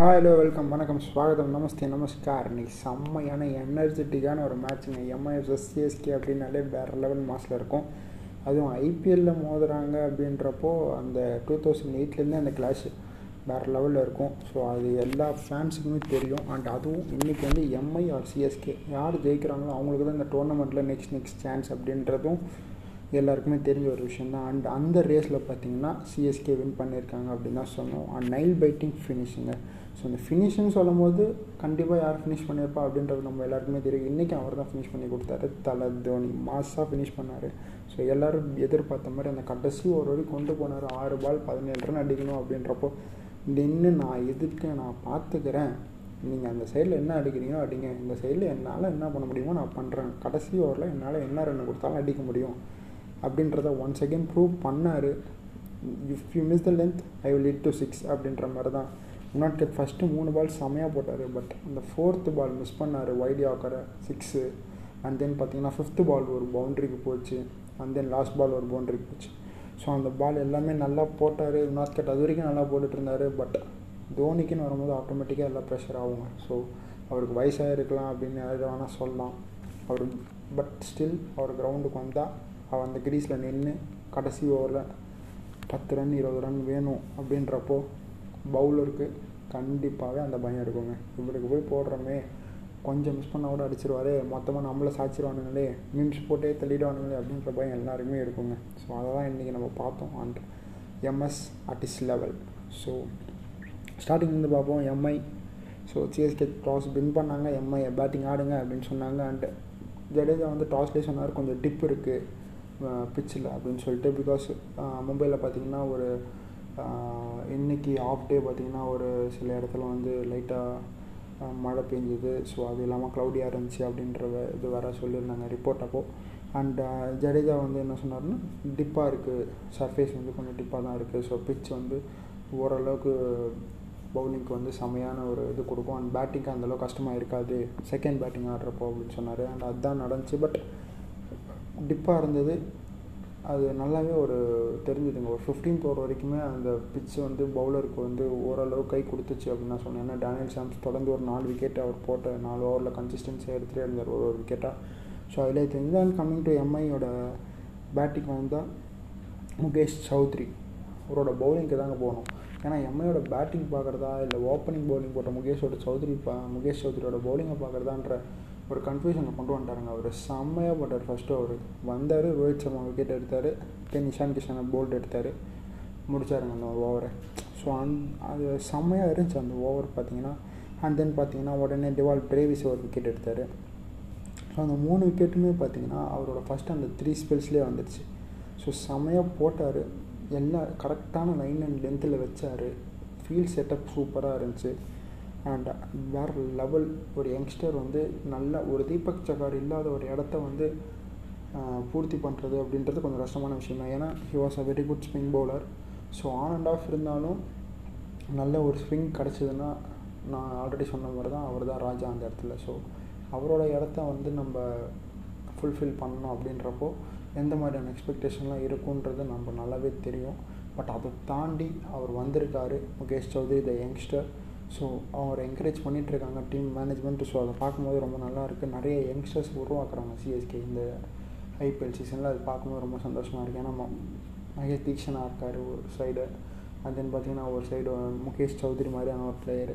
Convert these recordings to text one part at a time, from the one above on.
Hi hello welcome வணக்கம். ஸ்வாகதம் நமஸ்தே நமஸ்கார். இன்னைக்கு செம்மையான எனர்ஜெட்டிக்கான ஒரு மேட்ச்சுங்க எம்ஐஎஸ் சிஎஸ்கே அப்படின்னாலே வேறு லெவல் மாஸில் இருக்கும். அதுவும் ஐபிஎல்லில் மோதுறாங்க அப்படின்றப்போ அந்த டூ தௌசண்ட் எயிட்லேருந்தே அந்த கிளாஷ் வேறு லெவலில் இருக்கும். ஸோ அது எல்லா ஃபேன்ஸுக்குமே தெரியும். அண்ட் அதுவும் இன்றைக்கி வந்து எம்ஐ ஆர் சிஎஸ்கே யார் ஜெயிக்கிறாங்களோ அவங்களுக்கு தான் இந்த டோர்னமெண்ட்டில் நெக்ஸ்ட் நெக்ஸ்ட் சான்ஸ் அப்படின்றதும் எல்லாருக்குமே தெரிஞ்ச ஒரு விஷயம் தான் அண்ட் அந்த ரேஸில் பார்த்தீங்கன்னா சிஎஸ்கே வின் பண்ணியிருக்காங்க அப்படின்னு தான் சொன்னோம் அண்ட் நைல் பைட்டிங் ஃபினிஷிங்க ஸோ இந்த ஃபினிஷிங் சொல்லும் போது கண்டிப்பாக யார் ஃபினிஷ் பண்ணியிருப்பா அப்படின்றது நம்ம எல்லாருக்குமே தெரியும். இன்றைக்கி அவர் தான் ஃபினிஷ் பண்ணி கொடுத்தாரு. தலை தோனி மாஸாக ஃபினிஷ் பண்ணார். ஸோ எல்லோரும் எதிர்பார்த்த மாதிரி அந்த கடைசி ஒரு வரைக்கும் கொண்டு போனார். ஆறு பால் பதினேழு ரன் அடிக்கணும் அப்படின்றப்போ நின்று நான் எதுக்கு நான் பார்த்துக்கிறேன். நீங்கள் அந்த சைடில் என்ன அடிக்கிறீங்களோ அடிங்க. இந்த சைடில் என்னால் என்ன பண்ண முடியுமோ நான் பண்ணுறேன் கடைசி ஓவரில் என்னால் என்ன ரன் கொடுத்தாலும் அடிக்க முடியும். அப்படின்றத ஒன்ஸ் அகெயின் ப்ரூவ் பண்ணார். If you miss the length I will it to six அப்படின்ற மாதிரி தான் முன்னாடி ஃபஸ்ட்டு மூணு பால் செமையாக போட்டார். பட் அந்த ஃபோர்த்து பால் மிஸ் பண்ணார் வைடி ஆக்கரை சிக்ஸு அண்ட் தென் பார்த்தீங்கன்னா ஃபிஃப்த்து பால் ஒரு பவுண்ட்ரிக்கு போச்சு. அண்ட் தென் லாஸ்ட் பால் ஒரு பவுண்ட்ரிக்கு போச்சு. ஸோ அந்த பால் எல்லாமே நல்லா போட்டார். நாட் கட் அது வரைக்கும் நல்லா போட்டுட்டு இருந்தார். பட் தோனிக்குன்னு வரும்போது ஆட்டோமேட்டிக்காக எல்லாம் ப்ரெஷர் ஆகுங்க. ஸோ அவருக்கு வயசாக இருக்கலாம் அப்படின்னு யாரும் வேணால் சொல்லலாம். அவர் பட் ஸ்டில் அவர் கிரவுண்டுக்கு வந்தால் அவள் அந்த கிரீஸில் நின்று கடைசி ஓவரில் பத்து ரன் இருபது ரன் வேணும் அப்படின்றப்போ பவுலருக்கு கண்டிப்பாகவே அந்த பயம் இருக்குங்க. இவருக்கு போய் போடுறோமே. கொஞ்சம் மிஸ் பண்ணால் கூட அடிச்சிருவார். மொத்தமாக நம்மளை சாச்சிருவானுங்களே மீம்ஸ் போட்டே தள்ளிடுவானுங்களே அப்படின்ற பயம் எல்லாருக்குமே இருக்குங்க. ஸோ அதை தான் இன்றைக்கி நம்ம பார்த்தோம் அண்ட் எம்எஸ் அட்டிஸ் லெவல் ஸோ ஸ்டார்டிங் வந்து பார்ப்போம். MI so CSK toss win பண்ணாங்க. எம்ஐ பேட்டிங் ஆடுங்க அப்படின்னு சொன்னாங்க. அண்ட் ஜடேஜா வந்து டாஸ்லேயே சொன்னார். கொஞ்சம் டிப் இருக்குது பிச்சில் அப்படின்னு சொல்லிட்டு பிகாஸ் மும்பையில் பார்த்தீங்கன்னா ஒரு இன்றைக்கி ஆஃப் டே பார்த்திங்கன்னா ஒரு சில இடத்துல வந்து லைட்டாக மழை பெஞ்சுது. ஸோ அது இல்லாமல் க்ளவுடியாக இருந்துச்சு அப்படின்ற இது வர சொல்லியிருந்தாங்க ரிப்போர்ட் அப்போது அண்ட் ஜடேஜா வந்து என்ன சொன்னார்னா டிப்பாக இருக்குது சர்ஃபேஸ் வந்து கொஞ்சம் டிப்பாக தான் இருக்குது ஸோ பிச் வந்து ஓரளவுக்கு பவுலிங்க்கு வந்து செமையான ஒரு இது கொடுக்கும். அண்ட் பேட்டிங்க்கு அந்தளவுக்கு கஷ்டமாக இருக்காது. செகண்ட் பேட்டிங் ஆடுறப்போ அப்படின்னு சொன்னார். அண்ட் அதுதான் நடந்துச்சு. பட் டிப்பாக இருந்தது. அது நல்லாவே ஒரு தெரிஞ்சுதுங்க. ஒரு ஃபிஃப்டீன்த் ஓவர் வரைக்குமே அந்த பிட்ச் வந்து பவுலருக்கு வந்து ஓரளவு கை கொடுத்துச்சு அப்படின்னு நான் சொன்னேன். ஏன்னா டேனியல் சாம்ஸ் தொடர்ந்து ஒரு நாலு விக்கெட் அவர் போட்ட நாலு ஓவரில் கன்சிஸ்டன்ஸியாக எடுத்துகிட்டே இருந்தார் ஒரு ஒரு விக்கெட்டாக ஸோ அதில் தெரிஞ்சு அண்ட் கம்மிங் டு எம்ஐயோட பேட்டிங் வந்தால் முகேஷ் சௌத்ரி அவரோட பவுலிங்க்கு தாங்க போகணும். ஏன்னா எம்ஐயோட பேட்டிங் பார்க்குறதா இல்லை ஓப்பனிங் பவுலிங் போட்ட முகேஷோட சௌத்ரி பா முகேஷ் சௌத்ரியோட பவுலிங்கை பார்க்குறதான்ற ஒரு கன்ஃபியூஷனை கொண்டு வந்துட்டாருங்க அவர். செம்மையாக போட்டார் ஃபஸ்ட்டு அவர் வந்தார் ரோஹித் சர்மா விக்கெட் எடுத்தார். தென் இஷான் கிஷனை போல்ட் எடுத்தார். முடிச்சாருங்க அந்த ஒரு ஓவரை ஸோ அந் அது செம்மையாக இருந்துச்சு அந்த ஓவர் பார்த்தீங்கன்னா அண்ட் தென் பார்த்தீங்கன்னா உடனே டிவால் பிரேவிஸ் ஒரு விக்கெட் எடுத்தார். ஸோ அந்த மூணு விக்கெட்டுமே பார்த்தீங்கன்னா அவரோட ஃபஸ்ட்டு அந்த த்ரீ ஸ்பெல்ஸ்லேயே வந்துடுச்சு ஸோ செம்மையாக போட்டார். எல்லா கரெக்டான லைன் அண்ட் லென்த்தில் வச்சார். ஃபீல்ட் செட்டப் சூப்பராக இருந்துச்சு. அண்ட் வேறு லெவல் ஒரு யங்ஸ்டர் வந்து நல்ல ஒரு தீபக் சகார் இல்லாத ஒரு இடத்த வந்து பூர்த்தி பண்ணுறது அப்படின்றது கொஞ்சம் கஷ்டமான விஷயம் தான் ஏன்னா he was a very good swing bowler so on and off இருந்தாலும் நல்ல ஒரு ஸ்விங் கிடச்சிதுன்னா நான் ஆல்ரெடி சொன்ன மாதிரி தான் அவர் தான் ராஜா அந்த இடத்துல. ஸோ அவரோட இடத்த வந்து நம்ம ஃபுல்ஃபில் பண்ணணும் அப்படின்றப்போ எந்த மாதிரியான எக்ஸ்பெக்டேஷன்லாம் இருக்குன்றது நம்ம நல்லாவே தெரியும். பட் அதை தாண்டி அவர் வந்திருக்காரு Mukesh Choudhary the youngster so அவரை என்கரேஜ் பண்ணிகிட்ருக்காங்க டீம் மேனேஜ்மெண்ட் ஸோ அதை பார்க்கும்போது ரொம்ப நல்லா இருக்குது நிறைய யங்ஸ்டர்ஸ் உருவாக்குறாங்க சிஎஸ்கே இந்த ஐபிஎல் சீசனில் அது பார்க்கும்போது ரொம்ப சந்தோஷமாக இருக்குது ஏன்னா மகேஷ் தீக்ஷனாக இருக்கார் ஒரு சைடு அண்ட் தென் பார்த்தீங்கன்னா ஒரு சைடு முகேஷ் சௌத்ரி மாதிரியான ஒரு பிளேயரு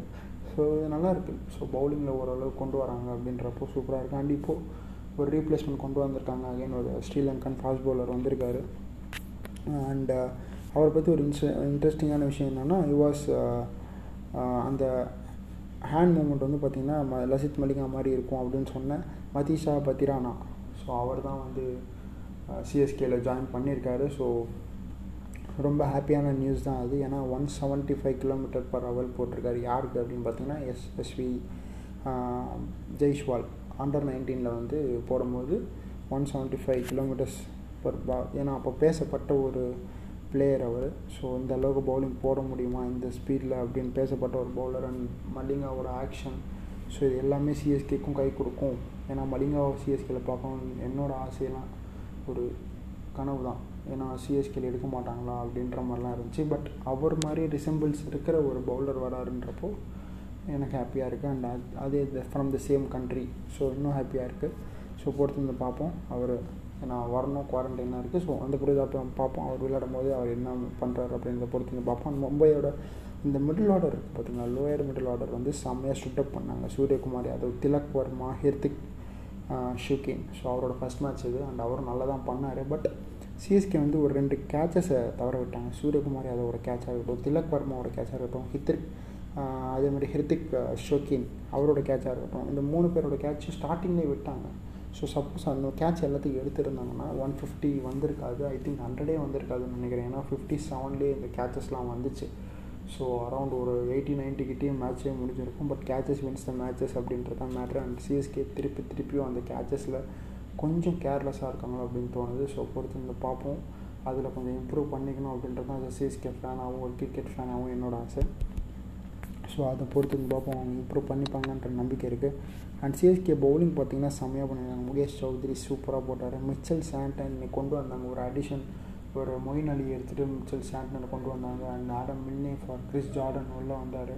ஸோ இது நல்லாயிருக்கு ஸோ பவுலிங்கில் ஓரளவு கொண்டு வராங்க அப்படின்றப்போ சூப்பராக இருக்குது அண்ட் இப்போது ஒரு ரீப்ளேஸ்மெண்ட் கொண்டு வந்திருக்காங்க அகைன் ஒரு ஸ்ரீலங்கன் ஃபாஸ்ட் பவுலர் வந்திருக்காரு. அண்ட் அவரை பற்றி ஒரு இன்ட்ரெஸ்டிங்கான விஷயம் என்னென்னா இ வாஸ் அந்த ஹேண்ட் மூமெண்ட் வந்து பார்த்திங்கன்னா ம லசித் மலிங்கா மாதிரி இருக்கும் அப்படின்னு சொன்னேன் மதீஷா பத்திரானா. ஸோ அவர் தான் வந்து சிஎஸ்கேயில் ஜாயின் பண்ணியிருக்காரு ஸோ ரொம்ப ஹாப்பியான நியூஸ் தான் அது. ஏன்னா one seventy five kilometre per hour போட்டிருக்காரு. யாருக்கு அப்படின்னு பார்த்தீங்கன்னா எஸ் எஸ்வி ஜெய்ஷ்வால் அண்டர் நைன்டீனில் வந்து போடும்போது one seventy five kilometres per பா ஏன்னா அப்போ பேசப்பட்ட ஒரு பிளேயர் அவர். ஸோ இந்த அளவுக்கு பவுலிங் போட முடியுமா? இந்த ஸ்பீடில் அப்படின்னு பேசப்பட்ட ஒரு பவுலர் அண்ட் மலிங்காவோட ஆக்ஷன் ஸோ இது எல்லாமே சிஎஸ்கேக்கும் கை கொடுக்கும். ஏன்னா மலிங்காவை சிஎஸ்கேல பார்க்கணும் என்னோடய ஆசையெல்லாம் ஒரு கனவு தான். ஏன்னா சிஎஸ்கேல எடுக்க மாட்டாங்களா அப்படின்ற மாதிரிலாம் இருந்துச்சு. பட் அவர் மாதிரி ரிசம்பிள்ஸ் இருக்கிற ஒரு பவுலர் வராருன்றப்போ எனக்கு ஹாப்பியாக இருக்குது அண்ட் அது அதே from the same country so இன்னும் ஹாப்பியாக இருக்குது ஸோ பொறுத்து வந்து பார்ப்போம். அவர் ஏன்னா வரணும் குவாரண்டைனாக இருக்குது ஸோ அந்த பிறகு அப்புறம் பார்ப்போம் அவர் விளையாடும் போது அவர் என்ன பண்ணுறாரு அப்படின்றத பொறுத்து பார்ப்போம். மும்பையோட இந்த மிடில் ஆர்டர் இருக்குது பார்த்தீங்களா லோயர் மிடில் ஆர்டர் வந்து செம்மையாக சுட்டப் பண்ணாங்க. சூரியகுமார் யாதவ் திலக் வர்மா ஹிர்திக் ஷுகின். ஸோ அவரோட ஃபஸ்ட் மேட்ச் இது. அண்ட் அவரும் நல்லா தான் பண்ணார். பட் சிஎஸ்கே வந்து ஒரு ரெண்டு கேச்சஸை தவற விட்டாங்க. சூரியகுமார் யாதவோட கேட்சாக இருக்கட்டும் திலக் வர்மாவோட கேட்சாக இருக்கட்டும் ஹித்ரிக் அதே மாதிரி ஹிர்திக் ஷோக்கின் அவரோட கேட்சாக இருக்கட்டும். இந்த மூணு பேரோட கேட்ச் ஸ்டார்டிங்லேயே விட்டாங்க. ஸோ சப்போஸ் அந்த கேட்ச் எல்லாத்தையும் எடுத்துருந்தாங்கன்னா ஒன் ஃபிஃப்டி வந்திருக்காது. ஐ திங்க் ஹண்ட்ரடே வந்திருக்காதுன்னு நினைக்கிறேன். ஏன்னா ஃபிஃப்டி செவன்லேயே இந்த கேச்சஸ்லாம் வந்துச்சு. ஸோ அரௌண்ட் ஒரு எயிட்டி நைன்ட்டிக்கிட்டே மேட்ச்சே முடிஞ்சிருக்கும். But catches wins the matches அப்படின்றது தான் மேட்ரு அண்ட் சிஎஸ்கே திருப்பி திருப்பியும் அந்த கேச்சஸில் கொஞ்சம் கேர்லெஸ்ஸாக இருக்காங்களோ அப்படின்னு தோணுது. ஸோ பொறுத்து வந்து பார்ப்போம். அதில் கொஞ்சம் இம்ப்ரூவ் பண்ணிக்கணும் அப்படின்றது தான் சிஎஸ்கே ஃபேனாகவும் ஒரு கிரிக்கெட் ஃபேனாகவும் என்னோட ஆசை. ஸோ அதை பொறுத்து வந்து பார்ப்போம். அவங்க இம்ப்ரூவ் பண்ணிப்பாங்கன்ற நம்பிக்கை இருக்குது அண்ட் சிஎஸ்கே பவுலிங் பார்த்தீங்கன்னா செம்மையாக பண்ணியிருக்காங்க. முகேஷ் சௌத்ரி சூப்பராக போட்டார். மிச்சல் சாண்டன் கொண்டு வந்தாங்க. ஒரு அடிஷன் ஒரு மொயின் அலி எடுத்துகிட்டு மிச்சல் சாண்டனை கொண்டு வந்தாங்க. And Adam Milne for Chris Jordan உள்ளே வந்தார்.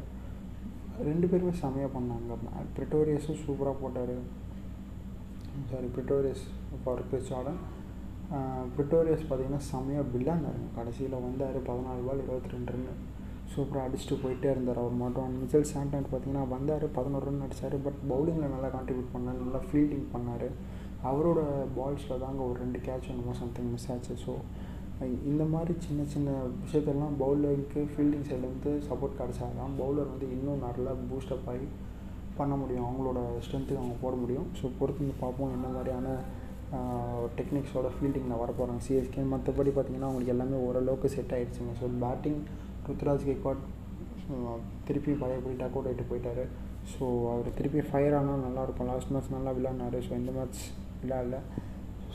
ரெண்டு பேருமே செம்மையாக பண்ணாங்க. ப்ரிட்டோரியஸும் சூப்பராக போட்டார். Sorry Pretorius for Chris Jordan Pretorius பார்த்தீங்கன்னா செம்மையாக வில்லாண்டாருங்க கடைசியில் வந்தார். பதினாலு பால் இருபத்தி ரெண்டு சூப்பராக அடிச்சுட்டு போயிட்டே இருந்தார் அவர் மட்டும். மிச்சல் சாண்டன் பார்த்தீங்கன்னா வந்தார் பதினோரு ரன் அடித்தார் பட் பவுலிங்கில் நல்லா கான்ட்ரிபியூட் பண்ணார் நல்லா ஃபீல்டிங் பண்ணார். அவரோட பால்ஸில் தாங்க ஒரு ரெண்டு கேட்ச் என்னமோ சம்திங் மிஸ் ஆச்சு. ஸோ இந்த மாதிரி சின்ன சின்ன விஷயத்தெல்லாம் பவுலருக்கு ஃபீல்டிங் சைடில் வந்து சப்போர்ட் கிடச்சா தான் பவுலர் வந்து இன்னும் நல்லா பூஸ்டப் ஆகி பண்ண முடியும். அவங்களோட ஸ்ட்ரென்த்துக்கு அவங்க போட முடியும். ஸோ பொறுத்து வந்து பார்ப்போம் என்ன மாதிரியான டெக்னிக்ஸோட ஃபீல்டிங்கில் வர போகிறாங்க சிஎஸ்கே மற்றபடி பார்த்திங்கன்னா அவங்களுக்கு எல்லாமே ஓரளவுக்கு செட் ஆகிடுச்சுங்க ஸோ பேட்டிங் ருத்ராஜ் கேக்வாட் திருப்பி பழையபடி டக் அவுட் ஆகிட்டு போயிட்டார். ஸோ அவர் திருப்பி ஃபயர் ஆனால் நல்லாயிருக்கும் லாஸ்ட் மேட்ச் நல்லா விளாட்னாரு ஸோ இந்த மேட்ச் விளாடல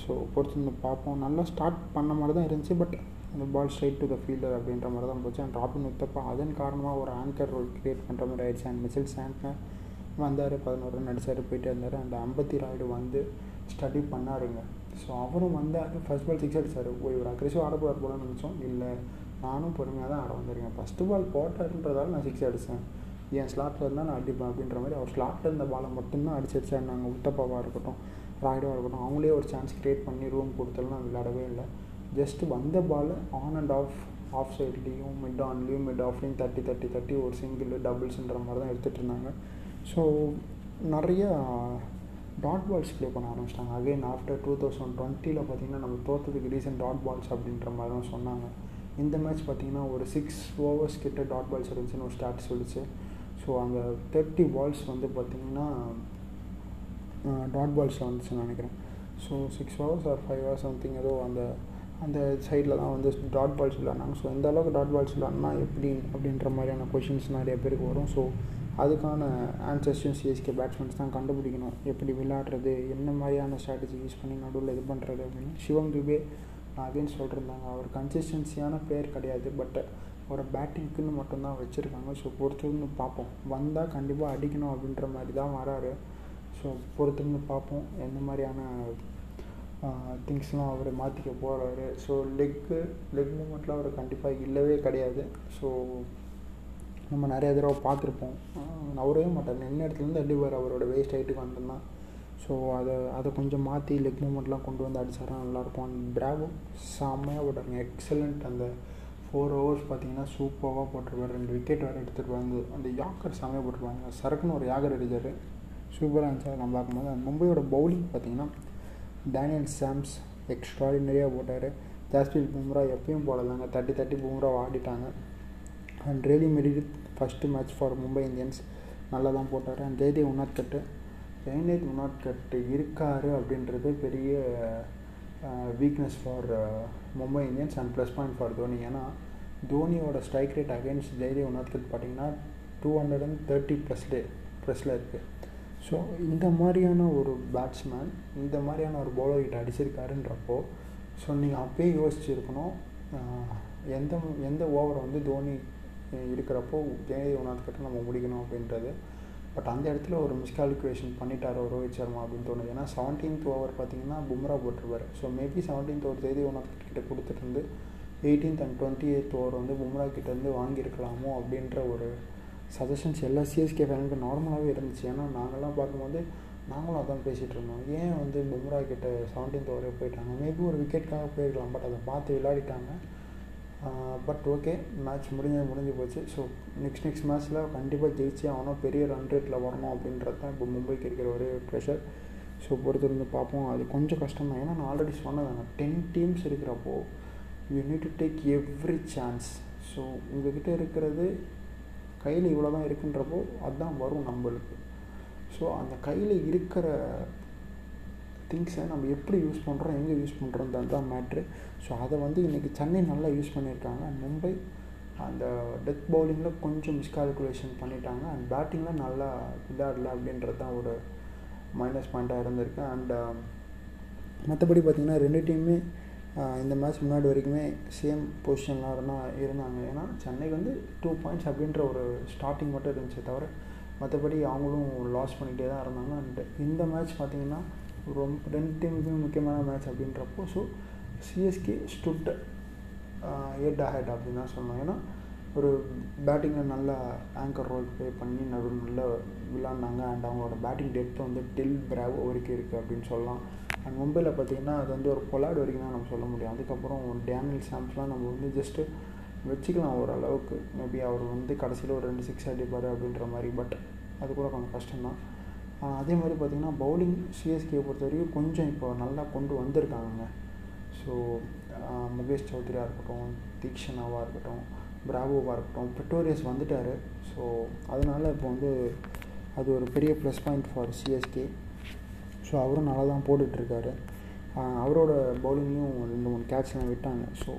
ஸோ பொறுத்து பார்ப்போம். நல்லா ஸ்டார்ட் பண்ண மாதிரி தான் இருந்துச்சு பட் அந்த ball straight to the fielder அப்படின்ற மாதிரி தான் போச்சு. அண்ட் ராபின் உத்தப்பா அதன் காரணமாக ஒரு ஆங்கர் ரோல் க்ரியேட் பண்ணுற மாதிரி ஆயிடுச்சு. அண்ட் மிசில் சாண்ட்னர் வந்தார் பதினோரு ரன் அடிச்சார் போயிட்டே இருந்தார். அந்த ஐம்பத்தி ராய்டு வந்து ஸ்டடி பண்ணாருங்க. ஸோ அவரும் வந்தார் ஃபஸ்ட் பால் சிக்ஸ் அடிச்சார். ஓ இவர் அக்ரெசிவ் ஆட போகிறார் போல நினச்சோம். இல்லை நானும் பொறுமையாக தான் ஆட வந்திருக்கேன். ஃபஸ்ட்டு பால் போட்டாருன்றதால நான் சிக்ஸ் அடித்தேன் என் ஸ்லாட்டில் இருந்தால் நான் அடிப்பேன் அப்படின்ற மாதிரி அவர் ஸ்லாட்டில் இருந்த பாலை மட்டும்தான் அடிச்சு அடிச்சார் நாங்கள் உத்தப்பாவாக இருக்கட்டும் ராய்டாக இருக்கட்டும் அவங்களே ஒரு சான்ஸ் க்ரியேட் பண்ணி ரூம் கொடுத்தாலும் விளையாடவே இல்லை. ஜஸ்ட் வந்த ball on and off off சைட்லேயும் மிட் ஆன்லேயும் மிட் ஆஃப்லேயும் தட்டி தட்டி தட்டி ஒரு சிங்கிள் டபுள்ஸ்ன்ற மாதிரி தான் எடுத்துகிட்டு இருந்தாங்க. ஸோ நிறைய டாட் பால்ஸ் ப்ளே பண்ண ஆரம்பிச்சிட்டாங்க. அகைன் ஆஃப்டர் டூ தௌசண்ட் டுவெண்ட்டியில் பார்த்தீங்கன்னா நம்ம தோற்றதுக்கு ரீசன் டாட் பால்ஸ் அப்படின்ற மாதிரி தான் சொன்னாங்க. இந்த மேட்ச் பார்த்தீங்கன்னா ஒரு சிக்ஸ் ஓவர்ஸ் கிட்ட டாட் பால்ஸ் இருந்துச்சுன்னு ஒரு ஸ்டாட்ஸ் சொல்லிச்சு. ஸோ அந்த தேர்ட்டி பால்ஸ் வந்து பார்த்திங்கன்னா டாட் பால்ஸில் வந்துச்சுன்னு நினைக்கிறேன். So six hours or five hours something ஏதோ அந்த அந்த சைடில் தான் வந்து டாட் பால்ஸ் விளாட்னாங்க ஸோ எந்த அளவுக்கு டாட் பால்ஸ் விளாட்னா எப்படி அப்படின்ற மாதிரியான கொஷின்ஸ் நிறைய பேருக்கு வரும். ஸோ அதுக்கான ஆன்சர்ஸும் சிஎஸ்கே பேட்ஸ்மேன்ஸ் தான் கண்டுபிடிக்கணும். எப்படி விளையாடுறது என்ன மாதிரியான ஸ்ட்ராட்டஜி யூஸ் பண்ணி நடுவில் இது பண்ணுறது அப்படின்னு. சிவம் துபே அகைன் சொல்லிருந்தாங்க. அவர் கன்சிஸ்டன்சியான பிளேயர் கிடையாது பட் அவரை பேட்டிங்க்குன்னு மட்டும்தான் வச்சுருக்காங்க. ஸோ பொறுத்திருந்து பார்ப்போம். வந்தால் கண்டிப்பாக அடிக்கணும் அப்படின்ற மாதிரி தான் வராரு. ஸோ பொறுத்திருந்து பார்ப்போம். எந்த மாதிரியான திங்ஸ்லாம் அவர் மாற்றிக்க போகிறாரு ஸோ லெக்கு லெக் மூமெண்ட்லாம் அவர் கண்டிப்பாக இல்லவே கிடையாது. ஸோ நம்ம நிறைய தடவை பார்த்துருப்போம். அவரவே மாட்டார். நின்ன இடத்துலேருந்து அடிவார் அவரோட வேஸ்ட் ஹைட்டுக்கு வந்தோம்னா ஸோ அதை அதை கொஞ்சம் மாற்றி லெக் மூமெண்ட்லாம் கொண்டு வந்து அடிச்சாரா நல்லாயிருக்கும். அண்ட் பிராவோ செம்மையாக போட்டாங்க எக்ஸலண்ட் அந்த ஃபோர் ஹவர்ஸ் பார்த்தீங்கன்னா சூப்பராக போட்டிருப்பார். ரெண்டு விக்கெட் வேறு எடுத்துகிட்டு வந்து அந்த யாக்கர் செம்மையாக போட்டிருப்பாங்க. சரக்குன்னு ஒரு யாகர் அடித்தார் சூப்பராக இருந்துச்சு. நம்ம பார்க்கும்போது அந்த மும்பையோட பவுலிங் பார்த்தீங்கன்னா டேனியல் சாம்ஸ் எக்ஸ்ட்ராடினரியாக போட்டார். ஜாஸ்பில் பும்ரா எப்பயும் போடலாங்க தட்டி தட்டி Bumrah ஆடிட்டாங்க. And Riley Meredith first match for Mumbai Indians நல்லா தான் போட்டார் அண்ட் ஜெயதேவ் உனாத்கட்டு ஜெயதேவ் உனாத்கட்டு இருக்கார் அப்படின்றது பெரிய weakness for Mumbai Indians and plus point for Dhoni. ஏன்னா தோனியோட strike rate against Jaydev Unadkat பார்த்தீங்கன்னா டூ ஹண்ட்ரட் அண்ட் தேர்ட்டி ப்ளஸ்லே ப்ளஸில் இருக்குது ஸோ இந்த மாதிரியான ஒரு பேட்ஸ்மேன் இந்த மாதிரியான ஒரு பவுலர்கிட்ட அடிச்சிருக்காருன்றப்போ ஸோ நீங்கள் அப்பயே யோசிச்சுருக்கணும் எந்த எந்த ஓவரை வந்து தோனி இருக்கிறப்போ ஜெயதேவ் உனாத்கட்டை நம்ம முடிக்கணும் அப்படின்றது. பட் அந்த இடத்துல ஒரு மிஸ்கால்குலேஷன் பண்ணிட்டாரோ ரோஹித் சர்மா அப்படின்னு தோணுது. ஏன்னா செவன்டீன்த் ஓவர் பார்த்தீங்கன்னா Bumrah போட்டிருப்பார். So maybe seventeenth over Jaydev Unadkat கிட்ட கொடுத்துட்டு இருந்து eighteenth and twenty eighth over வந்து பும்ரா கிட்டேருந்து வாங்கியிருக்கலாமோ அப்படின்ற ஒரு சஜஷன்ஸ் எல்லா சிஎஸ்கே ஃபேனுக்கு நார்மலாகவே இருந்துச்சு. ஏன்னா நாங்கள்லாம் பார்க்கும்போது நாங்களும் அதான் பேசிகிட்டு இருந்தோம். ஏன் வந்து பும்ரா கிட்ட செவன்டீன்த் ஓவரே போயிட்டாங்க? மேபி ஒரு விக்கெட்காக போயிருக்கலாம். பட் அதை பார்த்து விளையாடிட்டாங்க. பட் ஓகே மேட்ச் முடிஞ்சது முடிஞ்சு போச்சு. ஸோ நெக்ஸ்ட் நெக்ஸ்ட் மேட்ச்சில் கண்டிப்பாக ஜெயிச்சு ஆகணும். பெரிய ரன் ரேட்டில் வரணும் அப்படின்றது தான் இப்போ மும்பைக்கு இருக்கிற ஒரே ப்ரெஷர் ஸோ பொறுத்திருந்து பார்ப்போம். அது கொஞ்சம் கஷ்டம் தான். ஏன்னா நான் ஆல்ரெடி சொன்னதாங்க டென் டீம்ஸ் இருக்கிறப்போ you need to take every chance so உங்ககிட்ட இருக்கிறது கையில் இவ்வளோ தான் இருக்குன்றப்போ அதுதான் வரும் நம்மளுக்கு. ஸோ அந்த கையில் இருக்கிற திங்ஸை நம்ம எப்படி யூஸ் பண்ணுறோம் எங்கே யூஸ் பண்ணுறோம் தான் மேட்ரு ஸோ அதை வந்து இன்றைக்கி சென்னை நல்லா யூஸ் பண்ணியிருக்காங்க. அண்ட் மும்பை அந்த டெத் பவுலிங்கில் கொஞ்சம் மிஸ்கால்குலேஷன் பண்ணிட்டாங்க. அண்ட் பேட்டிங்கில் நல்லா விளையாடல அப்படின்றது தான் ஒரு மைனஸ் பாயிண்ட்டாக இருந்திருக்கு. அண்ட் um, மற்றபடி பார்த்திங்கன்னா ரெண்டு டீமுமே இந்த மேட்ச் முன்னாடி வரைக்குமே சேம் பொசிஷன்லாம் இருந்தால் இருந்தாங்க. ஏன்னா சென்னைக்கு வந்து டூ பாயிண்ட்ஸ் அப்படின்ற ஒரு ஸ்டார்டிங் மட்டும் இருந்துச்சே தவிர மற்றபடி அவங்களும் லாஸ் பண்ணிகிட்டே தான் இருந்தாங்க. அண்ட் இந்த மேட்ச் பார்த்திங்கன்னா ரொம்ப ரெண்டு டீமுக்குமே முக்கியமான மேட்ச் அப்படின்றப்போ ஸோ சிஎஸ்கே ஸ்டுட் எட் ஹெட் அப்படின்னு தான் சொல்லணும் ஏன்னா ஒரு பேட்டிங்கில் நல்லா ஆங்கர் ரோல் ப்ளே பண்ணி நடு நல்லா விளாண்டாங்க அண்ட் அவங்களோட பேட்டிங் டெப்த் வந்து டெல் பிராவோ வரைக்கும் இருக்குது அப்படின்னு சொல்லலாம். அண்ட் மும்பையில் பார்த்திங்கன்னா அது வந்து ஒரு பொலாட் வரைக்கும் தான் நம்ம சொல்ல முடியும். அதுக்கப்புறம் டேனியல் சாம்ஸ்லாம் நம்ம வந்து ஜஸ்ட்டு வச்சுக்கலாம் ஓரளவுக்கு. மேபி அவர் வந்து கடைசியில் ஒரு ரெண்டு சிக்ஸ் அடிப்பார் அப்படின்ற மாதிரி. பட் அது கூட கொஞ்சம் கஷ்டம்தான். அதே மாதிரி பார்த்திங்கன்னா பவுலிங் சிஎஸ்கே பொறுத்த வரைக்கும் கொஞ்சம் இப்போ நல்லா கொண்டு வந்திருக்காங்க ஸோ முகேஷ் சௌத்ரியாக இருக்கட்டும் தீக்ஷனாவாக இருக்கட்டும் பிராவோவாக இருக்கட்டும் பெட்டோரியஸ் வந்துட்டார். ஸோ அதனால் இப்போ வந்து அது ஒரு பெரிய plus point for CSK so அவரும் நல்லா தான் போட்டுட்ருக்காரு. அவரோட பவுலிங்லையும் ரெண்டு மூணு கேட்ச்லாம் விட்டாங்க. ஸோ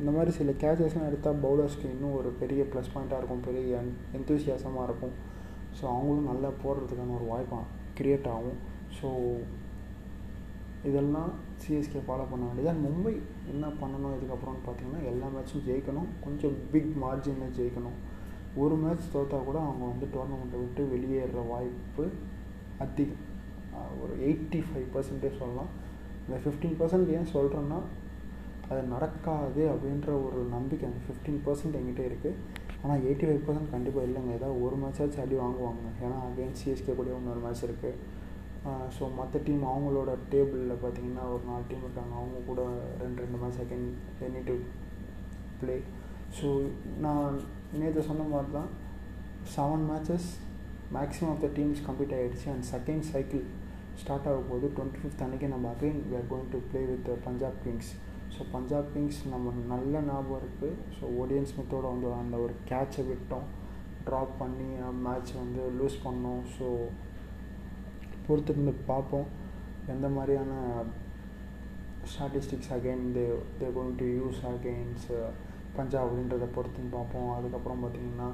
இந்த மாதிரி சில கேட்சஸ்லாம் எடுத்தால் பவுலர்ஸ்க்கு இன்னும் ஒரு பெரிய ப்ளஸ் பாயிண்ட்டாக இருக்கும் பெரிய எந்தூசியாசமாக இருக்கும். ஸோ அவங்களும் நல்லா போடுறதுக்கான ஒரு வாய்ப்பாக க்ரியேட் ஆகும். ஸோ இதெல்லாம் சிஎஸ்கே ஃபாலோ பண்ண வேண்டியது. அண்ட் மும்பை என்ன பண்ணணும்? இதுக்கப்புறம்னு பார்த்தீங்கன்னா எல்லா மேட்சும் ஜெயிக்கணும். கொஞ்சம் பிக் மார்ஜினில் ஜெயிக்கணும். ஒரு மேட்ச் தோற்றா கூட அவங்க வந்து டோர்னமெண்ட்டை விட்டு வெளியேற வாய்ப்பு அதிகம். ஒரு எயிட்டி ஃபைவ் பர்சன்டேஜ் சொல்லலாம். இந்த ஃபிஃப்டீன் பர்சன்ட் ஏன் சொல்கிறேன்னா அது நடக்காது அப்படின்ற ஒரு நம்பிக்கை அந்த ஃபிஃப்டீன் பர்சன்ட் எங்கிட்ட இருக்குது ஆனால் எயிட்டி ஃபைவ் பர்சன்ட் கண்டிப்பாக இல்லைங்க. ஏதாவது ஒரு மேட்சாச்சும் அடி வாங்குவாங்க. ஏன்னா அகைன் சிஎஸ்கே கூட இன்னொரு மேட்ச் இருக்குது ஸோ மற்ற டீம் அவங்களோட டேபிளில் பார்த்தீங்கன்னா ஒரு நாலு டீம் இருக்காங்க. அவங்க கூட ரெண்டு ரெண்டு match second any to play so நான் நேற்று சொன்ன மாதிரி தான் seven matches maximum of the teams complete ஆகிடுச்சு அண்ட் செகண்ட் சைக்கிள் ஸ்டார்ட் ஆகும் போது டுவெண்ட்டி ஃபிஃப்த் அன்றைக்கி நம்ம again we are going to play with Punjab Kings so Punjab Kings நம்ம நல்ல ஞாபகம் இருக்குது ஸோ ஓடியன் ஸ்மித்தோட வந்து அந்த ஒரு கேட்சை விட்டோம். ட்ராப் பண்ணி மேட்ச் வந்து லூஸ் பண்ணோம். ஸோ பொறுத்திருந்து பார்ப்போம். எந்த மாதிரியான statistics again they they going to use against Punjab அப்படின்றத பொறுத்துன்னு பார்ப்போம். அதுக்கப்புறம் பார்த்திங்கன்னா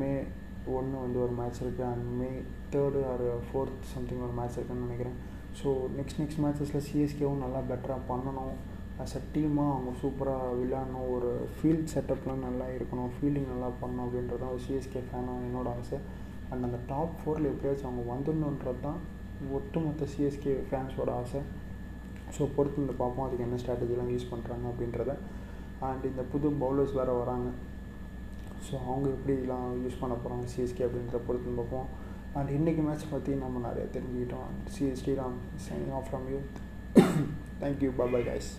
மே ஒன்று வந்து ஒரு மேட்ச் இருக்குது and May third or fourth something ஒரு மேட்ச் இருக்குதுன்னு நினைக்கிறேன். ஸோ நெக்ஸ்ட் நெக்ஸ்ட் மேட்சஸில் சிஎஸ்கேவும் நல்லா பெட்டராக பண்ணணும். அஸ் அ டீமாக அவங்க சூப்பராக விளையாடணும். ஒரு ஃபீல்ட் செட்டப்லாம் நல்லா இருக்கணும். ஃபீல்டிங் நல்லா பண்ணணும் அப்படின்றது தான் ஒரு சிஎஸ்கே ஃபேனாக என்னோட ஆசை. அண்ட் அந்த டாப் ஃபோரில் எப்படியாச்சும் அவங்க வந்துடணுன்றது தான் ஒட்டுமொத்த சிஎஸ்கே ஃபேன்ஸோட ஆசை. ஸோ பொறுத்து இந்த பார்ப்போம். அதுக்கு என்ன ஸ்ட்ராட்டஜிலாம் யூஸ் பண்ணுறாங்க அப்படின்றத. அண்ட் இந்த புது பவுலர்ஸ் வேறு வராங்க. ஸோ அவங்க எப்படிலாம் யூஸ் பண்ண போகிறாங்க சிஎஸ்கே அப்படின்றத பொறுத்து பார்ப்போம். அண்ட் இன்றைக்கி மேட்ச் பற்றி நம்ம நிறைய தெரிஞ்சுக்கிட்டோம். C Sriram signing off from you thank you bye bye guys